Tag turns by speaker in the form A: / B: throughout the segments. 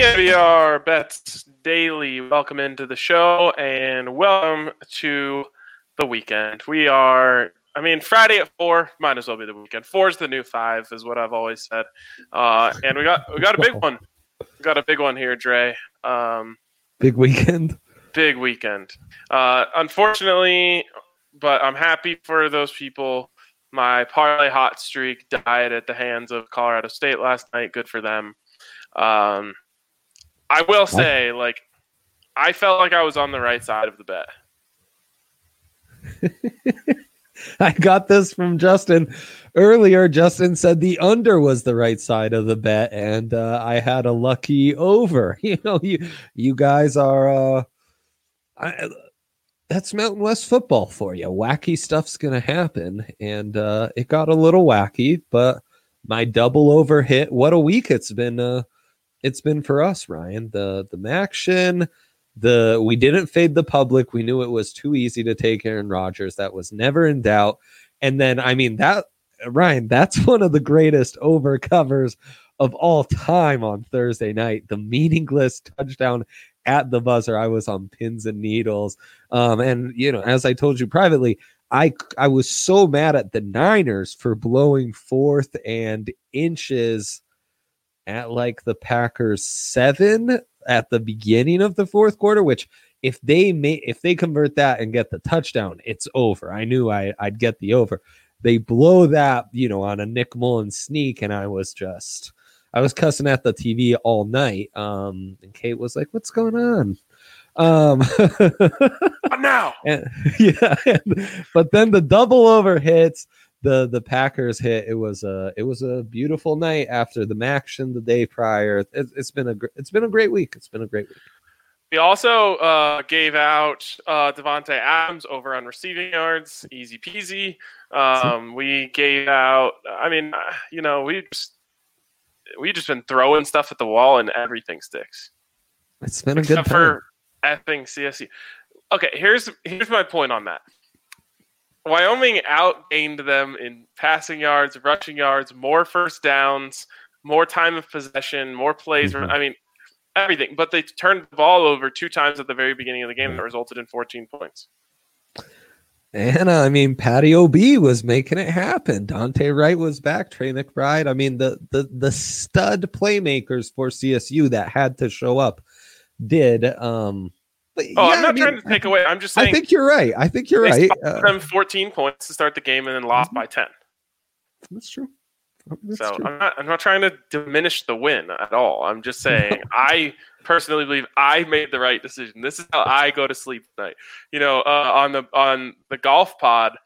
A: DNVR Bets Daily. Welcome into the show and welcome to the weekend. We are, I mean, Friday at four might as well be the weekend. Four is the new five, is what I've always said. Uh, and we got we got a big one. We got a big one here, Dre. Um,
B: big weekend.
A: Big weekend. Uh, unfortunately, but I'm happy for those people. My parlay hot streak died at the hands of Colorado State last night. Good for them. Um, I will say, like, I felt like I was on the right side of the
B: bet. I got this from Justin earlier. Justin said the under was the right side of the bet, and uh, I had a lucky over. You know, you you guys are. Uh, I, that's Mountain West football for you. Wacky stuff's gonna happen, and uh, it got a little wacky, but my double over hit. What a week it's been! Uh, it's been for us, Ryan. The the action, the we didn't fade the public. We knew it was too easy to take Aaron Rodgers. That was never in doubt. And then I mean that Ryan, that's one of the greatest over covers of all time on Thursday night. The meaningless touchdown at the buzzer. I was on pins and needles. Um, and you know, as I told you privately, I I was so mad at the Niners for blowing fourth and inches at like the Packers seven at the beginning of the fourth quarter, which if they may if they convert that and get the touchdown, it's over. I knew I, I'd get the over. They blow that, you know, on a Nick Mullens sneak, and I was just I was cussing at the TV all night. Um, and Kate was like, "What's going on?" Um,
A: now,
B: and, yeah, and, but then the double over hits the the Packers hit. It was a it was a beautiful night after the action the day prior. It, has been a it's been a great week. It's been a great week.
A: We also uh, gave out uh, Davante Adams over on receiving yards, easy peasy. Um, we gave out. I mean, uh, you know, we just we just been throwing stuff at the wall and everything sticks.
B: It's been a Except good
A: time. for effing CSU. Okay, here's here's my point on that. Wyoming outgained them in passing yards, rushing yards, more first downs, more time of possession, more plays. Mm-hmm. I mean, everything. But they turned the ball over two times at the very beginning of the game that resulted in 14 points.
B: And uh, I mean, Patty OB was making it happen. Dante Wright was back. Trey McBride. I mean, the the the stud playmakers for CSU that had to show up did. Um,
A: oh, yeah, I'm not I mean, trying to take away. I'm just saying.
B: I think you're right. I think you're right.
A: Uh, them 14 points to start the game and then lost by 10.
B: That's true.
A: That's so true. I'm not. I'm not trying to diminish the win at all. I'm just saying I personally believe I made the right decision. This is how I go to sleep tonight. You know, uh, on the on the golf pod,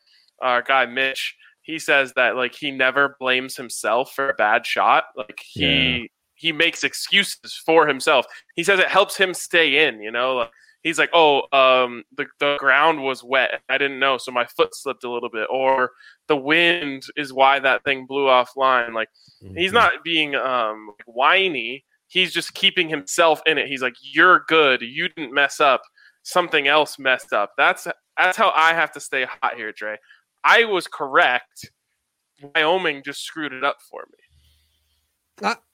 A: our guy Mitch, he says that like he never blames himself for a bad shot. Like he yeah. he makes excuses for himself. He says it helps him stay in. You know. Like, he's like, oh, um, the, the ground was wet. I didn't know, so my foot slipped a little bit. Or the wind is why that thing blew offline. Like mm-hmm. he's not being um, whiny. He's just keeping himself in it. He's like, you're good. You didn't mess up. Something else messed up. That's that's how I have to stay hot here, Dre. I was correct. Wyoming just screwed it up for me.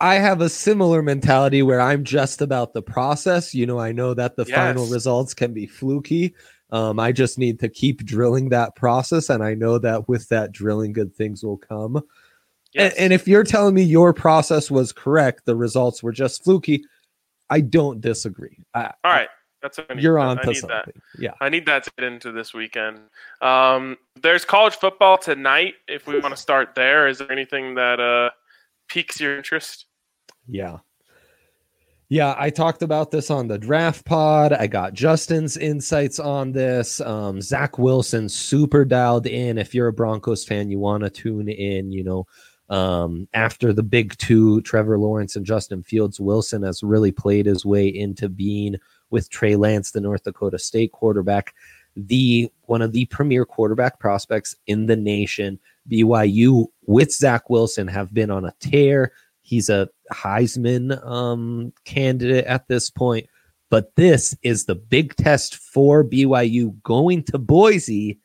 B: I have a similar mentality where I'm just about the process. You know, I know that the yes. final results can be fluky. Um, I just need to keep drilling that process, and I know that with that drilling, good things will come. Yes. And, and if you're telling me your process was correct, the results were just fluky. I don't disagree. I,
A: All right. That's what I
B: need. You're on to something.
A: That.
B: Yeah.
A: I need that to get into this weekend. Um, there's college football tonight. If we want to start there, is there anything that uh, piques your interest?
B: Yeah. Yeah, I talked about this on the draft pod. I got Justin's insights on this. Um, Zach Wilson super dialed in. If you're a Broncos fan, you want to tune in. You know, um, after the big two, Trevor Lawrence and Justin Fields, Wilson has really played his way into being with Trey Lance, the North Dakota State quarterback, the one of the premier quarterback prospects in the nation. BYU with Zach Wilson have been on a tear. He's a Heisman um, candidate at this point. But this is the big test for BYU going to Boise.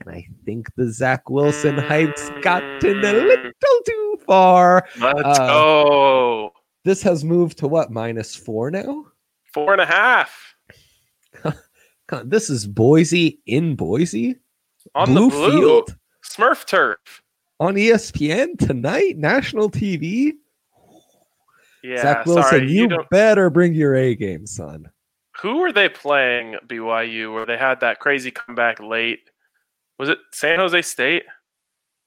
B: And I think the Zach Wilson hype's gotten a little too far.
A: Let's uh, go.
B: this has moved to what minus four now.
A: Four and a half
B: God, This is Boise in Boise
A: on the blue
B: field
A: Smurf turf.
B: on ESPN tonight, national TV.
A: Yeah,
B: Zach Wilson,
A: sorry,
B: you,
A: you
B: better bring your A game, son.
A: Who were they playing BYU where they had that crazy comeback late? Was it San Jose State?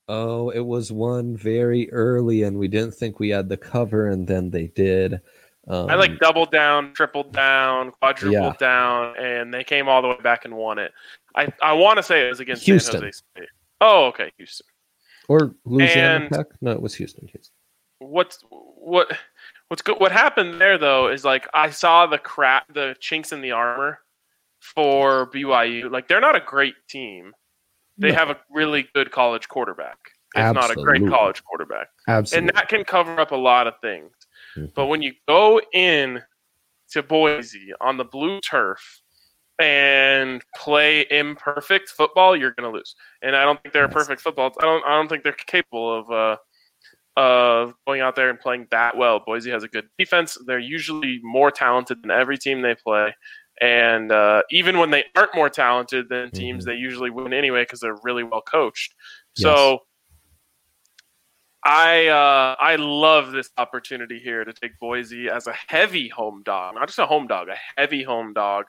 B: Oh, it was one very early, and we didn't think we had the cover, and then they did. Um,
A: I like doubled down, tripled down, quadrupled
B: Yeah.
A: down, and they came all the way back and won it. I, I want to say it was against
B: Houston.
A: San Jose State. Oh, okay, Houston.
B: or Louisiana
A: and-
B: Tech. No, it was Houston. Houston.
A: What's what what's good? What happened there though is like I saw the crap, the chinks in the armor for BYU. Like they're not a great team. They
B: No.
A: have a really good college quarterback. If not a great college quarterback.
B: Absolutely.
A: and that can cover up a lot of things.
B: Mhm.
A: But when you go in to Boise on the blue turf and play imperfect football, you're going to lose. And I don't think they're a perfect football. I don't. I don't think they're capable of uh, of going out there and playing that well. Boise has a good defense. They're usually more talented than every team they play. And uh, even when they aren't more talented than teams,
B: Mhm.
A: they usually win anyway because they're really well coached. So I uh, I love this opportunity here to take Boise as a heavy home dog, not just a home dog, a heavy home dog.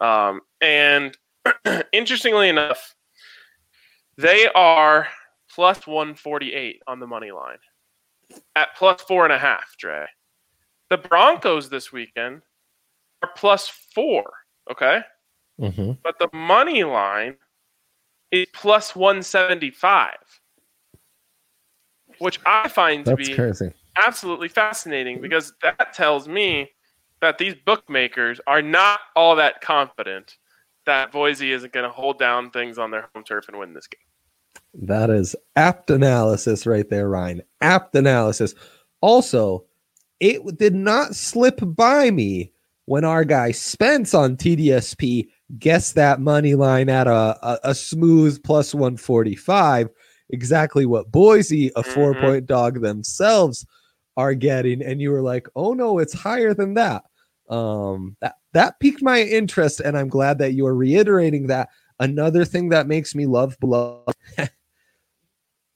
A: Um, and interestingly enough, they are plus 148 on the money line at plus four and a half, Dre. The Broncos this weekend are plus four, okay?
B: Mhm.
A: But the money line is plus 175, which I find to
B: That's
A: be
B: crazy.
A: absolutely fascinating because that tells me that these bookmakers are not all that confident that Boise isn't going to hold down things on their home turf and win this game.
B: That is apt analysis right there, Ryan. Apt analysis. Also, it did not slip by me when our guy Spence on TDSP guessed that money line at a, a, a smooth plus 145. Exactly what Boise, a four
A: Mhm.
B: point dog themselves, are getting. And you were like, oh no, it's higher than that. Um, that, that piqued my interest. And I'm glad that you are reiterating that. Another thing that makes me love blood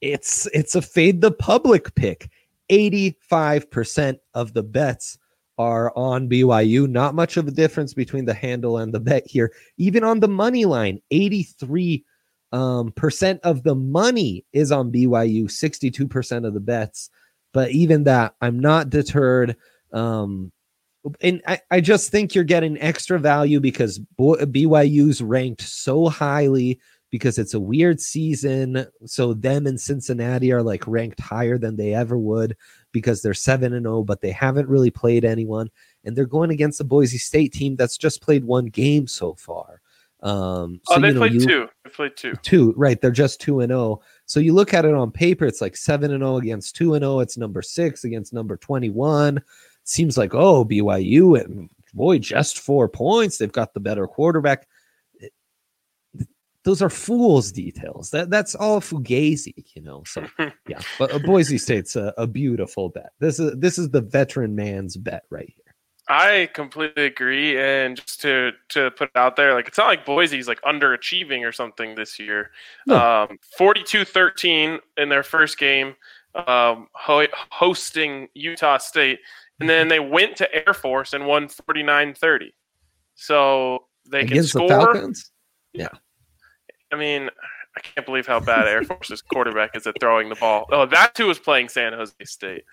B: it's it's a fade the public pick. 85% of the bets are on BYU. Not much of a difference between the handle and the bet here. Even on the money line, 83 um, percent of the money is on BYU, 62% of the bets. But even that, I'm not deterred. Um, and I, I just think you're getting extra value because BYU's ranked so highly because it's a weird season. So them and Cincinnati are like ranked higher than they ever would because they're 7 and 0 but they haven't really played anyone and they're going against the Boise State team that's just played one game so far. Um so
A: oh, they
B: you know,
A: played
B: you-
A: two. They played two.
B: two right they're just 2 and 0 so you look at it on paper it's like 7 and 0 against 2 and 0 it's number 6 against number 21 seems like oh BYU and boy just 4 points. They've got the better quarterback. Those are fools details. That that's all fugazi you know so yeah. But uh, Boise State's a, a beautiful bet. This is this is the veteran man's bet right here.
A: I completely agree. And just to to put it out there, like it's not like Boise's like underachieving or something this year.
B: No.
A: Um, 42-13 in their first game, um, ho- hosting Utah State, and then they went to Air Force and won 49-30. So they
B: against
A: can
B: the
A: score.
B: Yeah.
A: I mean, I can't believe how bad Air Force's quarterback is at throwing the ball. Oh, that too was playing San Jose State.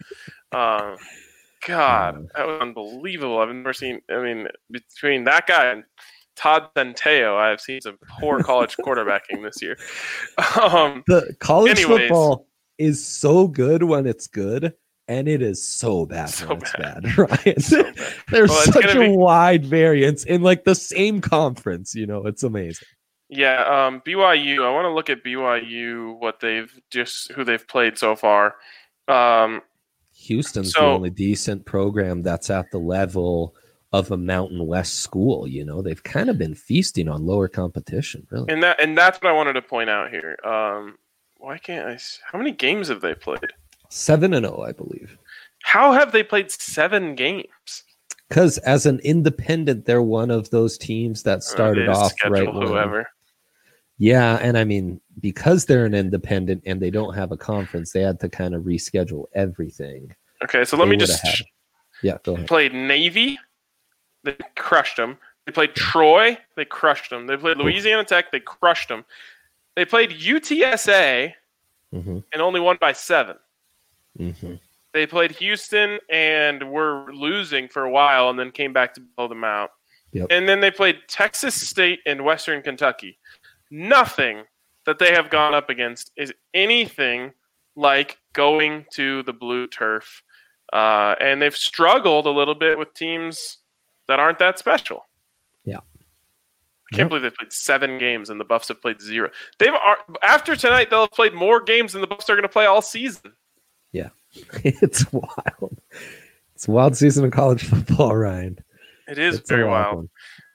A: Um, God, that was unbelievable. I've never seen. I mean, between that guy and Todd Centeio, I have seen some poor college quarterbacking this year. Um,
B: the college
A: Anyways.
B: football is so good when it's good and it is so bad
A: So
B: when it's
A: bad.
B: bad, right
A: so bad.
B: there's
A: Well,
B: such a
A: be-
B: wide variance in like the same conference you know it's amazing
A: Yeah, um, BYU. I want to look at BYU, what they've just who they've played so far. Um,
B: houston's the only decent program that's at the level of a mountain west school you know they've kind of been feasting on lower competition really
A: and that and that's what I wanted to point out here. Um, why can't I? s- How many games have they played?
B: Seven and oh i believe
A: How have they played seven games?
B: Because as an independent, they're one of those teams that
A: Uh,
B: started
A: just
B: off right when-
A: Whoever.
B: Yeah, and I mean because they're an independent and they don't have a conference, they had to kind of reschedule everything.
A: Okay, so let
B: They
A: me just
B: had- Yeah, go ahead.
A: played Navy. They crushed them. They played Troy. They crushed them. They played Louisiana Tech. They crushed them. They played UTSA
B: hmm
A: and only won by seven.
B: Hmm
A: They played Houston and were losing for a while and then came back to blow them out.
B: Yep.
A: And then they played Texas State and Western Kentucky. Nothing that they have gone up against is anything like going to the blue turf. Uh, and they've struggled a little bit with teams that aren't that special.
B: Yeah.
A: I can't
B: Yep.
A: believe they played seven games and the Buffs have played zero. They've after tonight they'll have played more games than the Buffs are going to play all season.
B: it's wild. It's a wild season of college football, Ryan.
A: It is
B: It's
A: very
B: wild.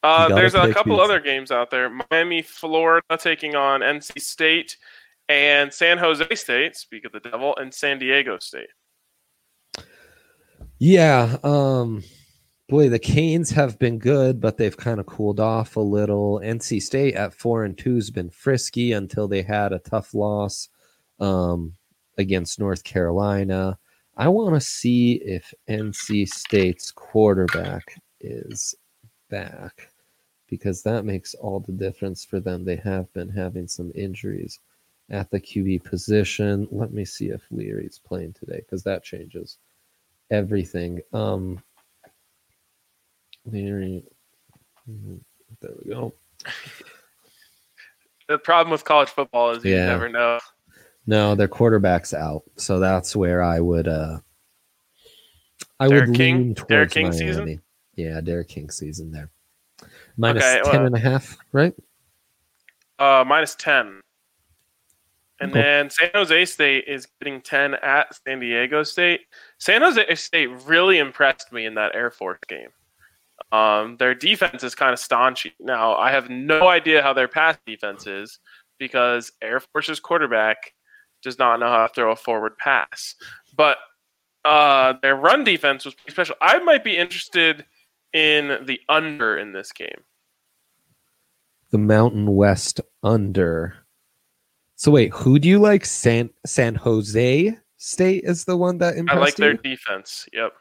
A: Uh, there's a couple
B: these.
A: other games out there. Miami, Florida taking on NC State, and San Jose State. Speak of the devil, and San Diego State.
B: Yeah, um boy, the Canes have been good, but they've kind of cooled off a little. NC State at 4 and 2 has been frisky until they had a tough loss um against North Carolina. I want to see if NC State's quarterback is back because that makes all the difference for them. They have been having some injuries at the QB position. Let me see if Leary's playing today because that changes everything. Um, Leary, mhm, there we go.
A: The problem with college football is you
B: Yeah.
A: never know.
B: No, their quarterback's out, so that's where I would. uh I
A: D'Eriq
B: would
A: King?
B: lean towards
A: D'Eriq King
B: Miami.
A: season?
B: Yeah, D'Eriq King season there. Minus
A: Okay,
B: 10
A: well-
B: and a half, right?
A: Uh, minus ten. And then San Jose State is getting 10 at San Diego State. San Jose State really impressed me in that Air Force game. Um, their defense is kind of staunchy. Now, I have no idea how their pass defense is because Air Force's quarterback does not know how to throw a forward pass. But uh, their run defense was pretty special. I might be interested in the under in this game.
B: The Mountain West under. So wait, who do you like? San San Jose State is the one that impressed I
A: like their defense. Yep.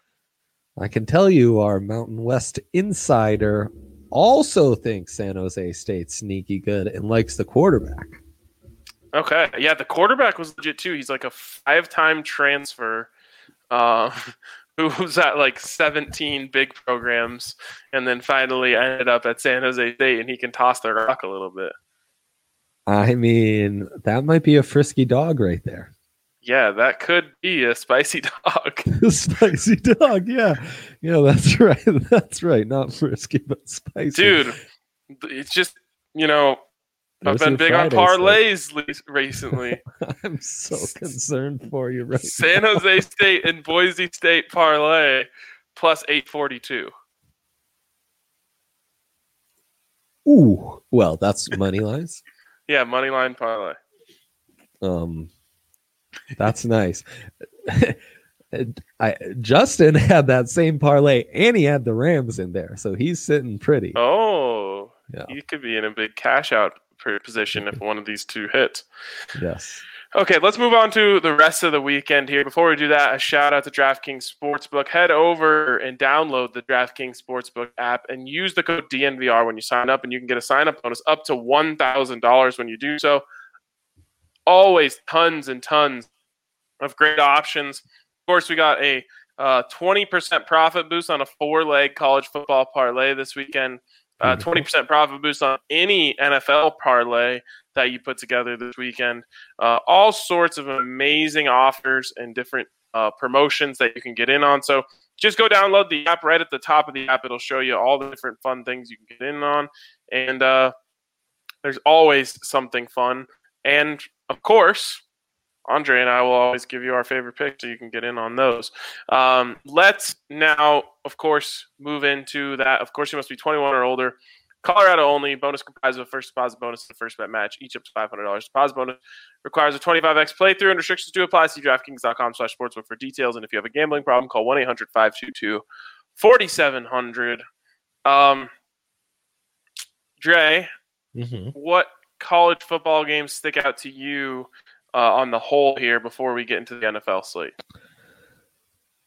B: I can tell you, our Mountain West insider also thinks San Jose State's sneaky good and likes the quarterback.
A: Okay. Yeah, the quarterback was legit too. He's like a five-time transfer, uh, who was at like 17 big programs, and then finally ended up at San Jose State, and he can toss the rock a little bit.
B: I mean, that might be a frisky dog right there.
A: Yeah, that could be a spicy dog.
B: spicy dog, yeah. Yeah, that's right. That's right. Not frisky, but spicy.
A: Dude, it's just, you know, I've been big on parlays le- recently.
B: I'm so concerned for you right
A: San Jose State and Boise State parlay plus 842.
B: Ooh, well, that's money lines.
A: Yeah, money line parlay.
B: Um, that's nice. I Justin had that same parlay, and he had the Rams in there, so he's sitting pretty.
A: Oh,
B: Yeah.
A: you could be in a big cash out p- position if one of these two hits.
B: Yes.
A: Okay, let's move on to the rest of the weekend here. Before we do that, a shout out to DraftKings Sportsbook. Head over and download the DraftKings Sportsbook app and use the code DNVR when you sign up, and you can get a sign up bonus up to $1,000 when you do so. Always tons and tons of great options. Of course, we got a uh, 20% profit boost on a four leg college football parlay this weekend. Uh, 20% profit boost on any NFL parlay that you put together this weekend. Uh, all sorts of amazing offers and different uh, promotions that you can get in on. So just go download the app right at the top of the app. It'll show you all the different fun things you can get in on. And uh, there's always something fun. And of course, Andre and I will always give you our favorite picks so you can get in on those. Um, let's now, of course, move into that. Of course, you must be 21 or older. Colorado only. Bonus comprised of a first deposit bonus and first bet match. Each up to five hundred dollars. Deposit bonus requires a twenty five x playthrough and restrictions do apply. See DraftKings.com/sportsbook for details. And if you have a gambling problem, call one 4700 Um, Dre,
B: Mhm.
A: what college football games stick out to you uh, on the whole here before we get into the NFL slate?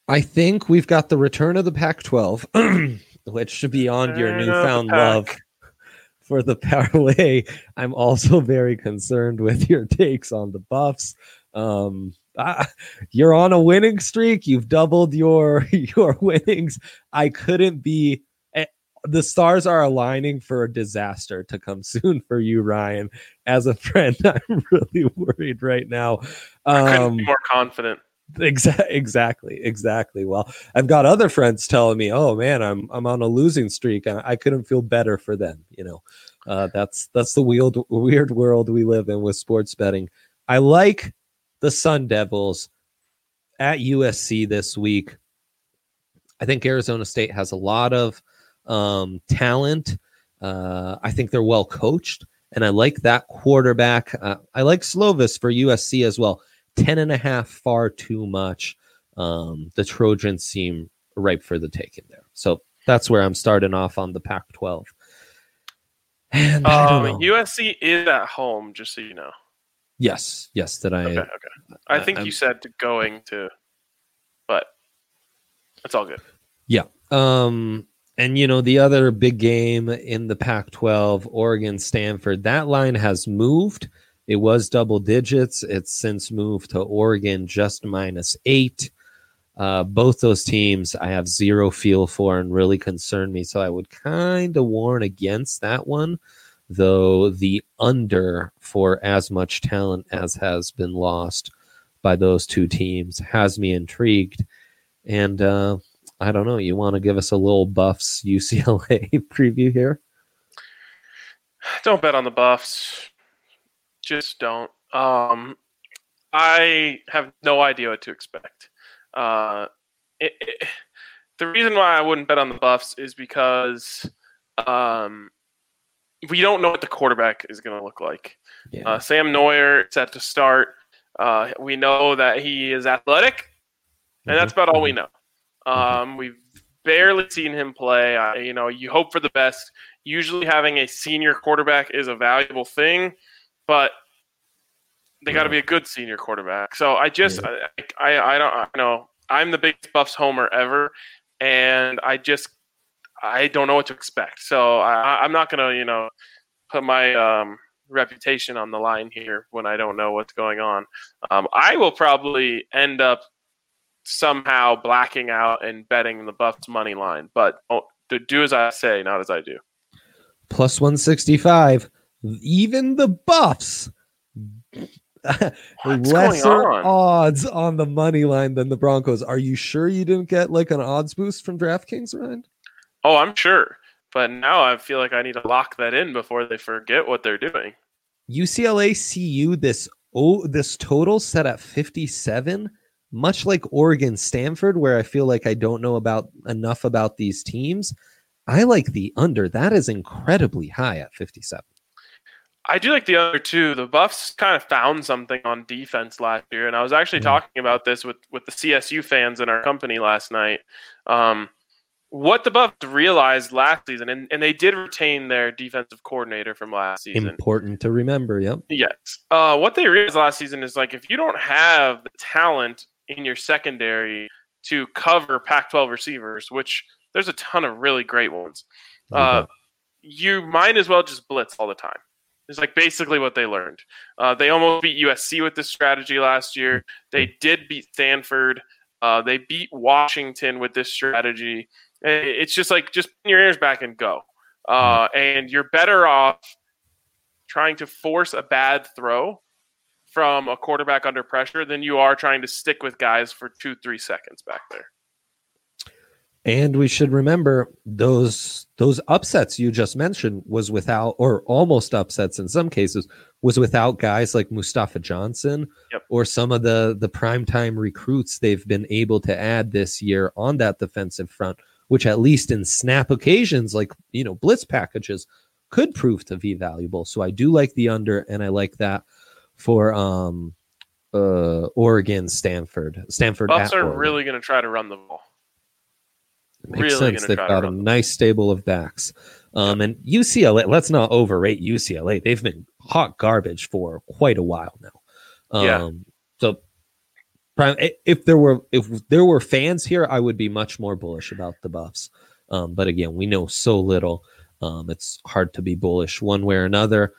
B: I think we've got the return of the Pac-12, which should
A: be on your
B: newfound love for the parlay, I'm also very concerned with your takes on the Buffs. Um, ah, you're on a winning streak. You've doubled your your winnings. I couldn't be. The stars are aligning for a disaster to come soon for you, Ryan. As a friend, I'm really worried right now.
A: I
B: Um,
A: be more confident.
B: Exactly, exactly, exactly. Well, I've got other friends telling me, "Oh man, I'm I'm on a losing streak." I, I couldn't feel better for them. You know, uh, that's that's the weird weird world we live in with sports betting. I like the Sun Devils at USC this week. I think Arizona State has a lot of um, talent. Uh, I think they're well coached, and I like that quarterback. Uh, I like Slovis for USC as well. 10 and a half far too much. Um, the Trojans seem ripe for the taking there. So that's where I'm starting off on the Pac 12. And
A: Um. USC is at home, just so you know.
B: yes, yes, that I.
A: Okay, okay. I think
B: I'm-
A: you said going to, but that's all good.
B: Yeah. Um, and you know, the other big game in the Pac 12, Oregon Stanford, that line has moved. It was double digits. It's since moved to Oregon just minus eight. Uh, both those teams I have zero feel for and really concern me. So I would kind of warn against that one, though the under for as much talent as has been lost by those two teams has me intrigued. And uh, I don't know. You want to give us a little Buffs UCLA preview here?
A: Don't bet on the Buffs. Just don't. Um, I have no idea what to expect. Uh, it, it, the reason why I wouldn't bet on the Buffs is because um, we don't know what the quarterback is going to look like.
B: Yeah.
A: Uh, Sam Noyer set to start. Uh, we know that he is athletic, and that's about all we know. Um, we've barely seen him play. I, you know, you hope for the best. Usually, having a senior quarterback is a valuable thing, but they got to be a good senior quarterback. So I just, I, I, I don't I know. I'm the biggest Buffs homer ever, and I just, I don't know what to expect. So I, I'm not gonna, you know, put my um, reputation on the line here when I don't know what's going on. Um, I will probably end up somehow blacking out and betting the Buffs money line, but oh, do as I say, not as I do.
B: Plus 165. Even the Buffs. Lesser
A: on?
B: odds on the money line than the Broncos. Are you sure you didn't get like an odds boost from DraftKings, Ryan?
A: Oh, I'm sure, but now I feel like I need to lock that in before they forget what they're doing.
B: UCLA CU this oh this total set at 57 much like Oregon Stanford where I feel like I don't know about enough about these teams I like the under that is incredibly high at 57
A: I do like the other two. The Buffs kind of found something on defense last year, and I was actually
B: Mhm.
A: talking about this with with the CSU fans in our company last night. Um, what the Buffs realized last season, and, and they did retain their defensive coordinator from last season.
B: important to remember yep
A: Yes. Uh, what they realized last season is like if you don't have the talent in your secondary to cover Pac-12 receivers, which there's a ton of really great ones, uh, you might as well just blitz all the time. It's like basically what they learned. Uh, they almost beat USC with this strategy last year. They did beat Stanford. Uh, they beat Washington with this strategy. It's just like just put your ears back and go. Uh, and you're better off trying to force a bad throw from a quarterback under pressure than you are trying to stick with guys for two, three seconds back there.
B: And we should remember those those upsets you just mentioned was without or almost upsets in some cases was without guys like Mustafa Johnson
A: Yep.
B: or some of the the primetime recruits they've been able to add this year on that defensive front, which at least in snap occasions like you know blitz packages could prove to be valuable. So I do like the under, and I like that for um uh Oregon, Stanford, Stanford.
A: Buffs are
B: Oregon.
A: really going to try to run the ball.
B: Makes
A: really
B: sense. They've got a nice stable of backs. Um, and UCLA, let's not overrate UCLA. They've been hot garbage for quite a while now. Um,
A: Yeah.
B: So, prime- if there were if there were fans here, I would be much more bullish about the Buffs. Um, but again, we know so little. Um, it's hard to be bullish one way or another.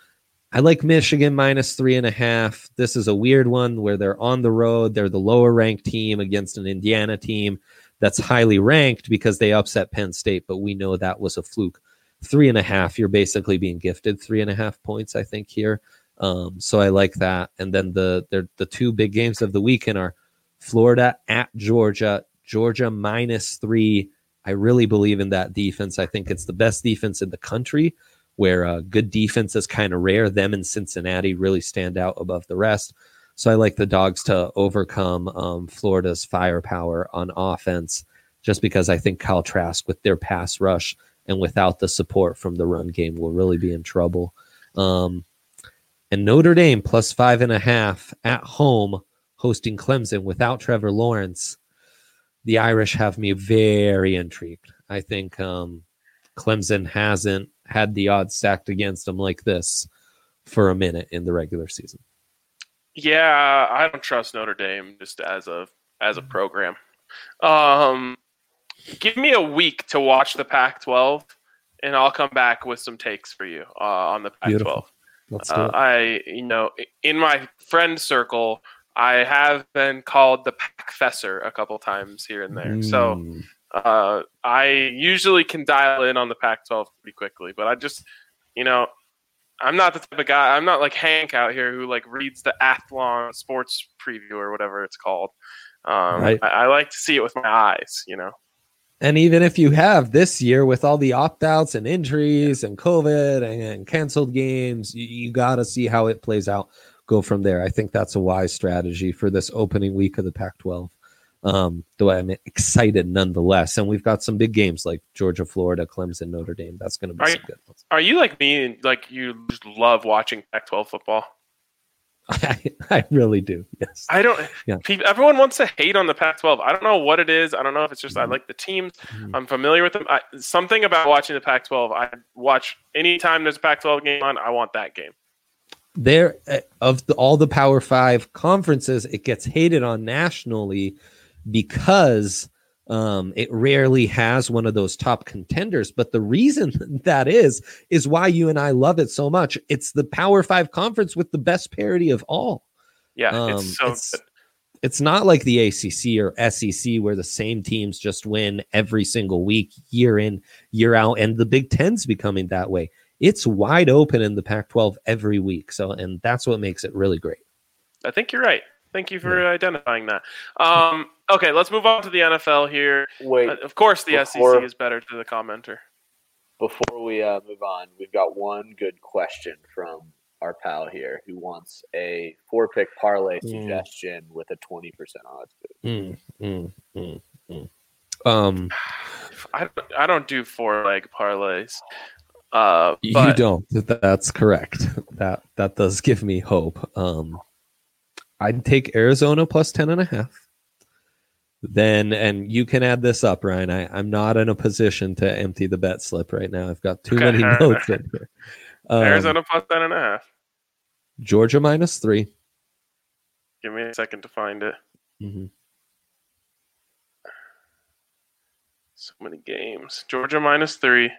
B: I like Michigan minus three and a half. This is a weird one where they're on the road. They're the lower ranked team against an Indiana team that's highly ranked because they upset Penn State, but we know that was a fluke. Three and a half, you're basically being gifted three and a half points, I think, here. Um, so I like that. And then the the the two big games of the weekend are Florida at Georgia, Georgia minus three. I really believe in that defense. I think it's the best defense in the country, where uh, good defense is kind of rare. Them and Cincinnati really stand out above the rest. So I like the dogs to overcome um, Florida's firepower on offense, just because I think Kyle Trask with their pass rush and without the support from the run game will really be in trouble. Um, and Notre Dame plus five and a half at home hosting Clemson without Trevor Lawrence. The Irish have me very intrigued. I think um, Clemson hasn't had the odds stacked against them like this for a minute in the regular season.
A: Yeah, I don't trust Notre Dame just as a as a program. Um, give me a week to watch the Pac-12, and I'll come back with some takes for you uh, on the Pac-12.
B: Beautiful. Let's do
A: Uh. I, you know, in my friend circle, I have been called the Pac-Fesser a couple times here and there. So
B: Mm.
A: Uh, I usually can dial in on the Pac-12 pretty quickly, but I just, you know, I'm not the type of guy. I'm not like Hank out here who like reads the Athlon sports preview or whatever it's called. Um,
B: Right.
A: I, I like to see it with my eyes. You know.
B: And even if you have this year with all the opt outs and injuries and COVID and canceled games, you, you got to see how it plays out. Go from there. I think that's a wise strategy for this opening week of the Pac 12. Um, though I'm excited nonetheless. And we've got some big games like Georgia, Florida, Clemson, Notre Dame. That's going to be
A: Are
B: some
A: you-
B: good ones.
A: Are you like me? and Like you just love watching Pac-12 football?
B: I, I really do. Yes.
A: I don't.
B: Yeah.
A: People, everyone wants to hate on the Pac-12. I don't know what it is. I don't know if it's just I like the teams.
B: Mhm.
A: I'm familiar with them. I, something about watching the Pac-12. I watch anytime there's a Pac-12 game on. I want that game.
B: there uh, of the, all the power five conferences it gets hated on nationally because um, it rarely has one of those top contenders but the reason that is is why you and i love it so much it's the power five conference with the best parity of all
A: Yeah,
B: Um,
A: it's so
B: it's-
A: good.
B: it's not like the ACC or SEC where the same teams just win every single week, year in, year out, and the Big Ten's becoming that way. It's wide open in the Pac-12 every week, so and that's what makes it really great.
A: I think you're right. Thank you for identifying that. Um, okay, let's move on to the NFL here.
C: Wait,
A: Uh, of course, the
C: Before-
A: SEC is better to the commenter.
C: before we uh, move on, we've got one good question from our pal here who wants a four pick parlay
B: Mm.
C: suggestion with a 20% odds.
B: Mm, mm, mm, mm. Um,
A: I, I don't do four leg parlays. Uh,
B: you don't. That's correct. That that does give me hope. Um, I'd take Arizona plus 10 and a half. Then, and you can add this up, Ryan. I, I'm not in a position to empty the bet slip right now. I've got too
A: Okay.
B: many notes in here. Um,
A: Arizona plus ten and a half.
B: Georgia minus three.
A: Give me a second to find it.
B: Mhm.
A: So many games. Georgia minus three.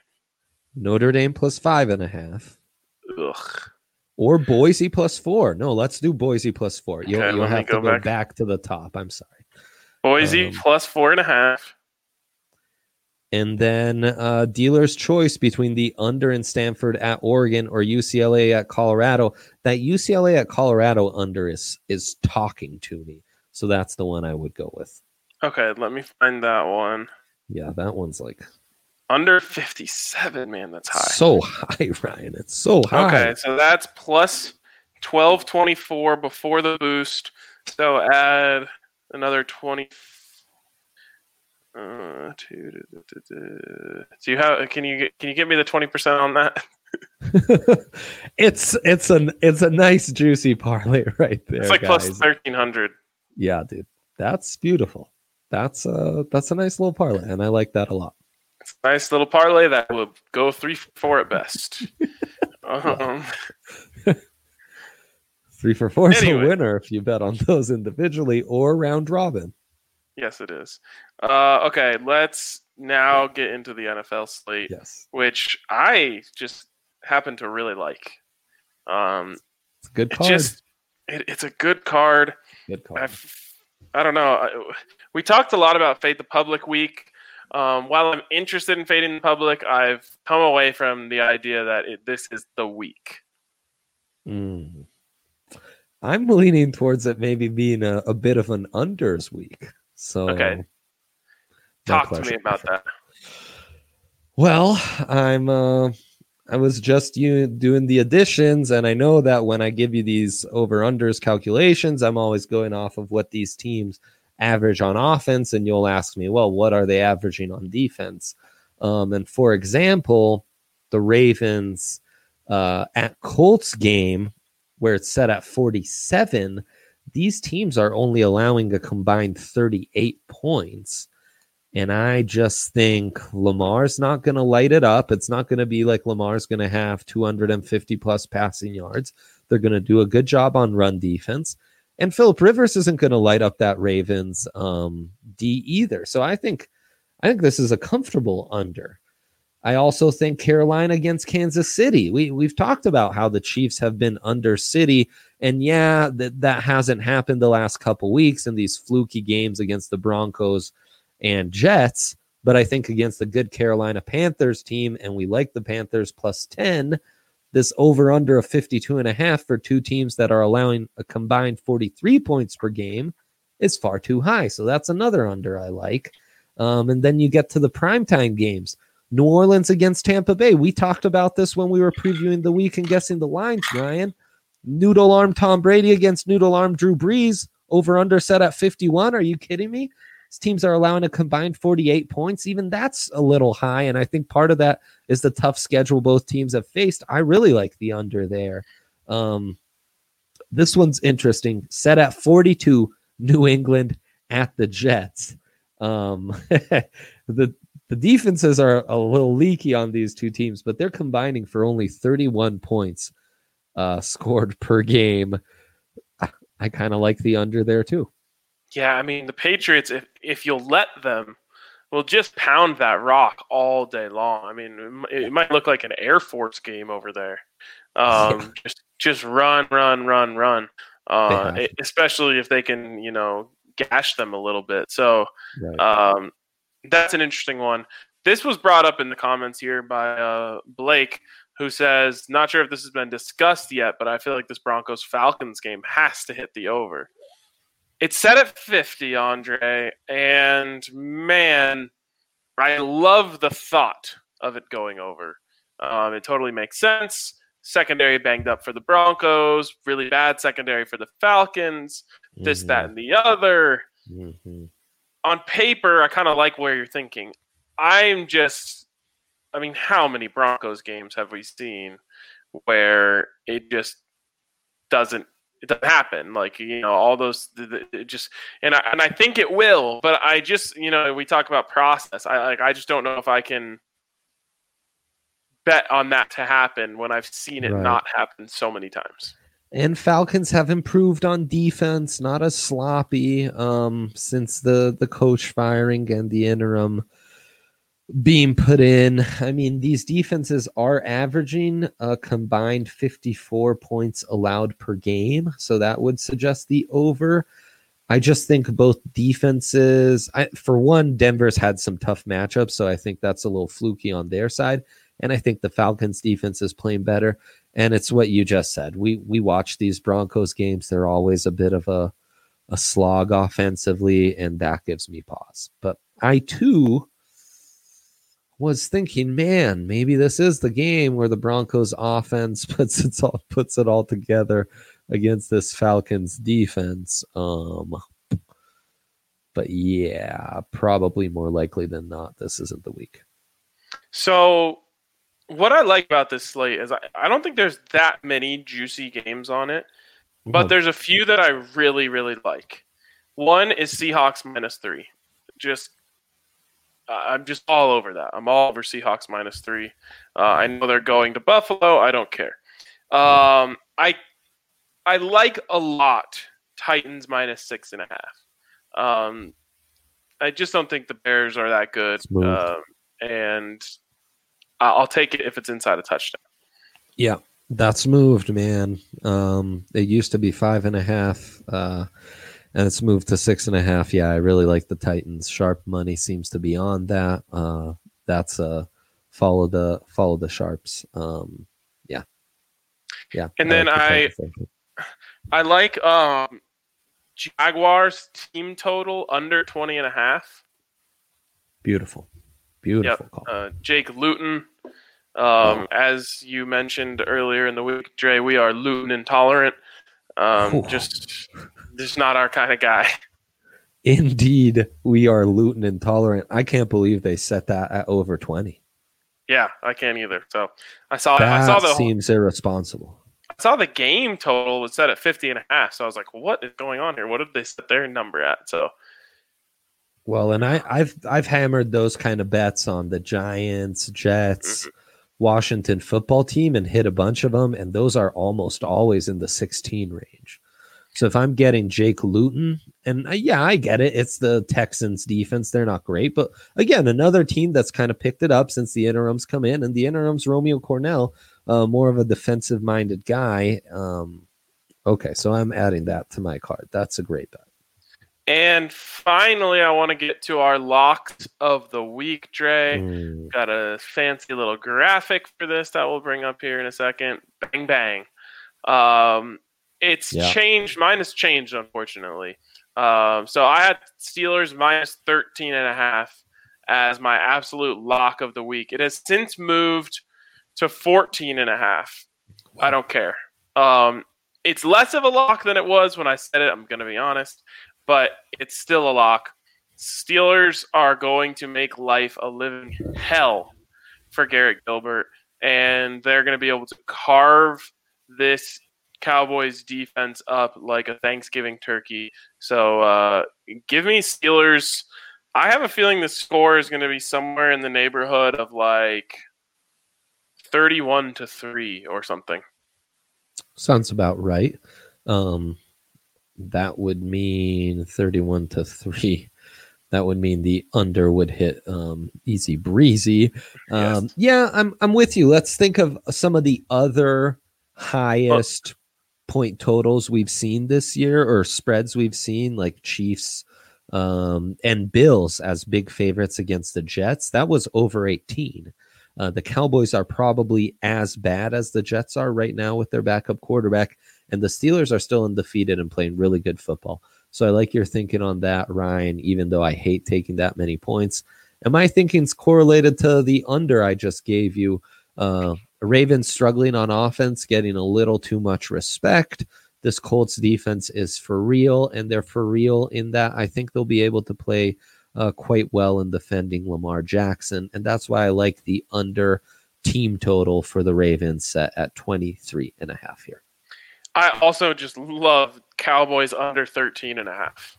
B: Notre Dame plus five and a half.
A: Ugh.
B: Or Boise plus four. No, let's do Boise plus four. You'll,
A: Okay,
B: you'll have to
A: go
B: go
A: back.
B: back. to the top. I'm sorry.
A: Boise
B: Um,
A: plus four and a half.
B: And then uh, dealer's choice between the under in Stanford at Oregon or UCLA at Colorado. That UCLA at Colorado under is is talking to me. So that's the one I would go with.
A: Okay, let me find that one.
B: Yeah, that one's like
A: Under 57, man, that's high.
B: so high, Ryan. It's so high.
A: Okay, so that's plus 1224 before the boost. So add another 20. Uh, two, duh, duh, duh. So you have? Can you? Can you give me the 20 percent on that?
B: it's it's an it's a nice juicy parlay right there.
A: It's like thirteen hundred.
B: Yeah, dude. That's beautiful. That's uh that's a nice little parlay, and I like that a lot.
A: It's a nice little parlay that will go three four at best. um,
B: Three for four is
A: Anyway.
B: a winner if you bet on those individually or round robin.
A: yes, it is. Uh, okay, let's now get into the NFL slate,
B: Yes.
A: which I just happen to really like. Um,
B: It's a good
A: it
B: card.
A: just it, it's a good card.
B: good card.
A: I've, I don't know. I- We talked a lot about Fade the Public week. Um, while I'm interested in fading the public, I've come away from the idea that it, this is the week.
B: Mm. I'm leaning towards it maybe being a, a bit of an unders week. So
A: Okay. Talk to me about that.
B: Well, I'm uh I was just you doing the additions and I know that when I give you these over unders calculations, I'm always going off of what these teams average on offense and you'll ask me, well, what are they averaging on defense? Um and for example, the Ravens uh at Colts game where it's set at 47, these teams are only allowing a combined 38 points. And I just think Lamar's not going to light it up. It's not going to be like Lamar's going to have 250 plus passing yards. They're going to do a good job on run defense. And Philip Rivers isn't going to light up that Ravens um, D either. So I think I think this is a comfortable under. I also think Carolina against Kansas City. We we've talked about how the Chiefs have been under City, and yeah, that that hasn't happened the last couple weeks in these fluky games against the Broncos and Jets. But I think against the good Carolina Panthers team, and we like the Panthers plus 10, this over under of 52 and a half for two teams that are allowing a combined 43 points per game is far too high. So that's another under I like. Um, and then you get to the primetime games. New Orleans against Tampa Bay. We talked about this when we were previewing the week and guessing the lines, Ryan. Noodle arm Tom Brady against noodle arm Drew Brees. Over under set at 51. Are you kidding me? These teams are allowing a combined 48 points. Even that's a little high. And I think part of that is the tough schedule both teams have faced. I really like the under there. Um, this one's interesting. Set at 42, New England at the Jets. Um, the the defenses are a little leaky on these two teams, but they're combining for only 31 points uh, scored per game. I, I kind of like the under there too.
A: Yeah, I mean the Patriots, if if you'll let them, will just pound that rock all day long. I mean, it, it might look like an Air Force game over there. Um, just just run, run, run, run. Uh, especially if they can, you know, gash them a little bit. So
B: Right.
A: um, that's an interesting one. This was brought up in the comments here by uh, Blake, who says, "Not sure if this has been discussed yet, but I feel like this Broncos Falcons game has to hit the over." It's set at 50, Andre, and man, I love the thought of it going over. Um, it totally makes sense. Secondary banged up for the Broncos, really bad secondary for the Falcons, this, that, and the other
B: Mhm.
A: On paper, I kind of like where you're thinking. I'm just, I mean, how many Broncos games have we seen where it just doesn't it doesn't happen? Like you know, all those the, the, it just and I and I think it will, but I just you know we talk about process. I like I just don't know if I can bet on that to happen when I've seen it
B: Right.
A: not happen so many times.
B: And Falcons have improved on defense, not as sloppy um, since the the coach firing and the interim being put in. I mean, these defenses are averaging a combined 54 points allowed per game, so that would suggest the over. I just think both defenses, I, for one, Denver's had some tough matchups, so I think that's a little fluky on their side. And I think the Falcons defense is playing better. And it's what you just said. We we watch these Broncos games; they're always a bit of a a slog offensively, and that gives me pause. But I too was thinking, man, maybe this is the game where the Broncos offense puts it all puts it all together against this Falcons defense. Um, but yeah, probably more likely than not, this isn't the week.
A: So what I like about this slate is I, I don't think there's that many juicy games on it, but there's a few that I really, really like. One is Seahawks minus three. Just, I'm just all over that. I'm all over Seahawks minus three. Uh, I know they're going to Buffalo. I don't care. Um, I, I like a lot Titans minus six and a half. Um, I just don't think the Bears are that good. Um, and I'll take it if it's inside a touchdown.
B: Yeah, that's moved, man. Um, it used to be five and a half, uh, and it's moved to six and a half. Yeah, I really like the Titans. Sharp money seems to be on that. Uh, that's uh, follow the follow the sharps. Um, yeah, yeah.
A: And then
B: like the
A: I- I like um, Jaguars team total under 20 and a half.
B: beautiful, beautiful call.
A: Uh, Jake Luton. Um, As you mentioned earlier in the week, Dre, we are Luton intolerant. Um, just, just not our kind of guy.
B: Indeed, we are Luton intolerant. I can't believe they set that at over twenty.
A: Yeah, I can't either. So I saw,
B: That
A: I saw the,
B: seems irresponsible.
A: I saw the game total was set at 50 and a half. So I was like, what is going on here? What did they set their number at? So
B: Well, and I, I've I've hammered those kind of bets on the Giants, Jets, Washington football team, and hit a bunch of them, and those are almost always in the 16 range. So if I'm getting Jake Luton, and uh, yeah, I get it, it's the Texans defense; they're not great, but again, another team that's kind of picked it up since the interims come in, and the interims Romeo Crennel, uh, more of a defensive-minded guy. Um, okay, so I'm adding that to my card. That's a great bet.
A: And finally, I want to get to our locks of the week, Dre.
B: Mm.
A: Got a fancy little graphic for this that we'll bring up here in a second. Bang, bang. Um, it's
B: Yeah.
A: changed. Mine has changed, unfortunately. Um, so I had Steelers minus 13 and a half as my absolute lock of the week. It has since moved to 14 and a half. I don't care. Um, it's less of a lock than it was when I said it. I'm going to be honest, but it's still a lock. Steelers are going to make life a living hell for Garrett Gilbert, and they're going to be able to carve this Cowboys defense up like a Thanksgiving turkey. So uh, give me Steelers. I have a feeling the score is going to be somewhere in the neighborhood of like 31 to 3 or something.
B: Sounds about right. Um, that would mean 31 to 3. That would mean the under would hit um, easy breezy. Um,
A: Yes.
B: Yeah, I'm, I'm with you. Let's think of some of the other highest point totals we've seen this year or spreads we've seen, like Chiefs um, and Bills as big favorites against the Jets. That was over 18. Uh, the Cowboys are probably as bad as the Jets are right now with their backup quarterback, and the Steelers are still undefeated and playing really good football. So I like your thinking on that, Ryan, even though I hate taking that many points. And my thinking's correlated to the under I just gave you. Uh, Ravens struggling on offense, getting a little too much respect. This Colts defense is for real, and they're for real in that I think they'll be able to play uh, quite well in defending Lamar Jackson. And that's why I like the under team total for the Ravens set at 23 and a half here.
A: I also just love Cowboys under 13 and a half.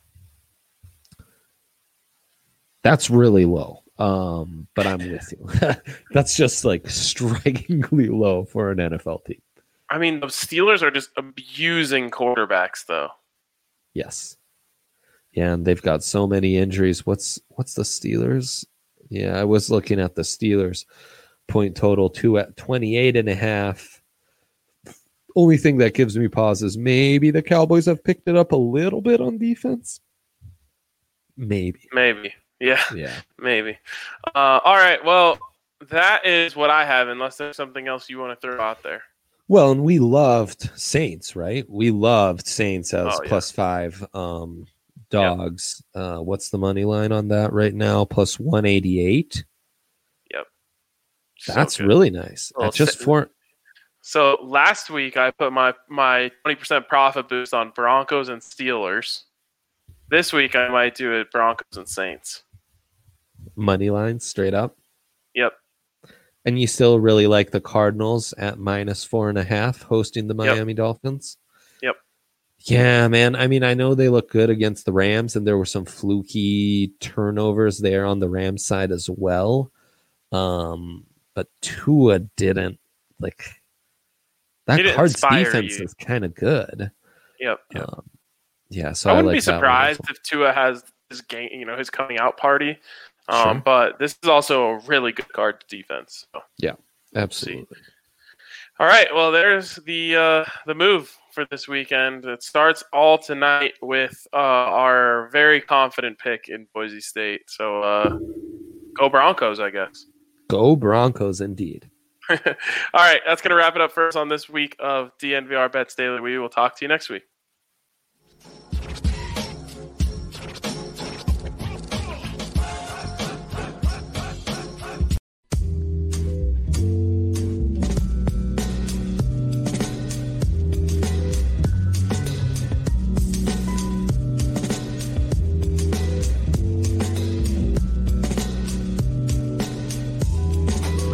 B: That's really low. Um, but I'm with you. that's just like strikingly low for an NFL team.
A: I mean, the Steelers are just abusing quarterbacks, though.
B: Yes. Yeah, and they've got so many injuries. What's what's the Steelers? Yeah, I was looking at the Steelers point total two at 28 and a half. Only thing that gives me pause is maybe the Cowboys have picked it up a little bit on defense. Maybe.
A: Maybe. Yeah,
B: Yeah.
A: maybe. Uh, all right. Well, that is what I have, unless there's something else you want to throw out there.
B: Well, and we loved Saints, right? We loved Saints as
A: Oh, yeah.
B: plus five um dogs. Uh what's the money line on that right now? Plus 188.
A: Yep.
B: That's
A: good.
B: really nice. At just four
A: So last week I put my my 20% profit boost on Broncos and Steelers. This week I might do it Broncos and Saints.
B: money lines straight up.
A: Yep.
B: And you still really like the Cardinals at minus four and a half hosting the
A: Yep.
B: Miami Dolphins?
A: Yep.
B: Yeah, man. I mean, I know they look good against the Rams, and there were some fluky turnovers there on the Rams side as well. Um, but Tua didn't like that Cards defense
A: you.
B: is kind of good.
A: Yep. yep.
B: Um, yeah, so
A: I wouldn't
B: like
A: be
B: that one as
A: surprised if Tua has his game, you know, his coming out party. Um,
B: Sure.
A: But this is also a really good card defense. So.
B: Yeah, absolutely.
A: All right. Well, there's the uh, the move for this weekend. It starts all tonight with uh, our very confident pick in Boise State. So uh, go Broncos, I guess.
B: Go Broncos, indeed.
A: all right. That's gonna wrap it up for us on this week of DNVR Bets Daily. We will talk to you next week.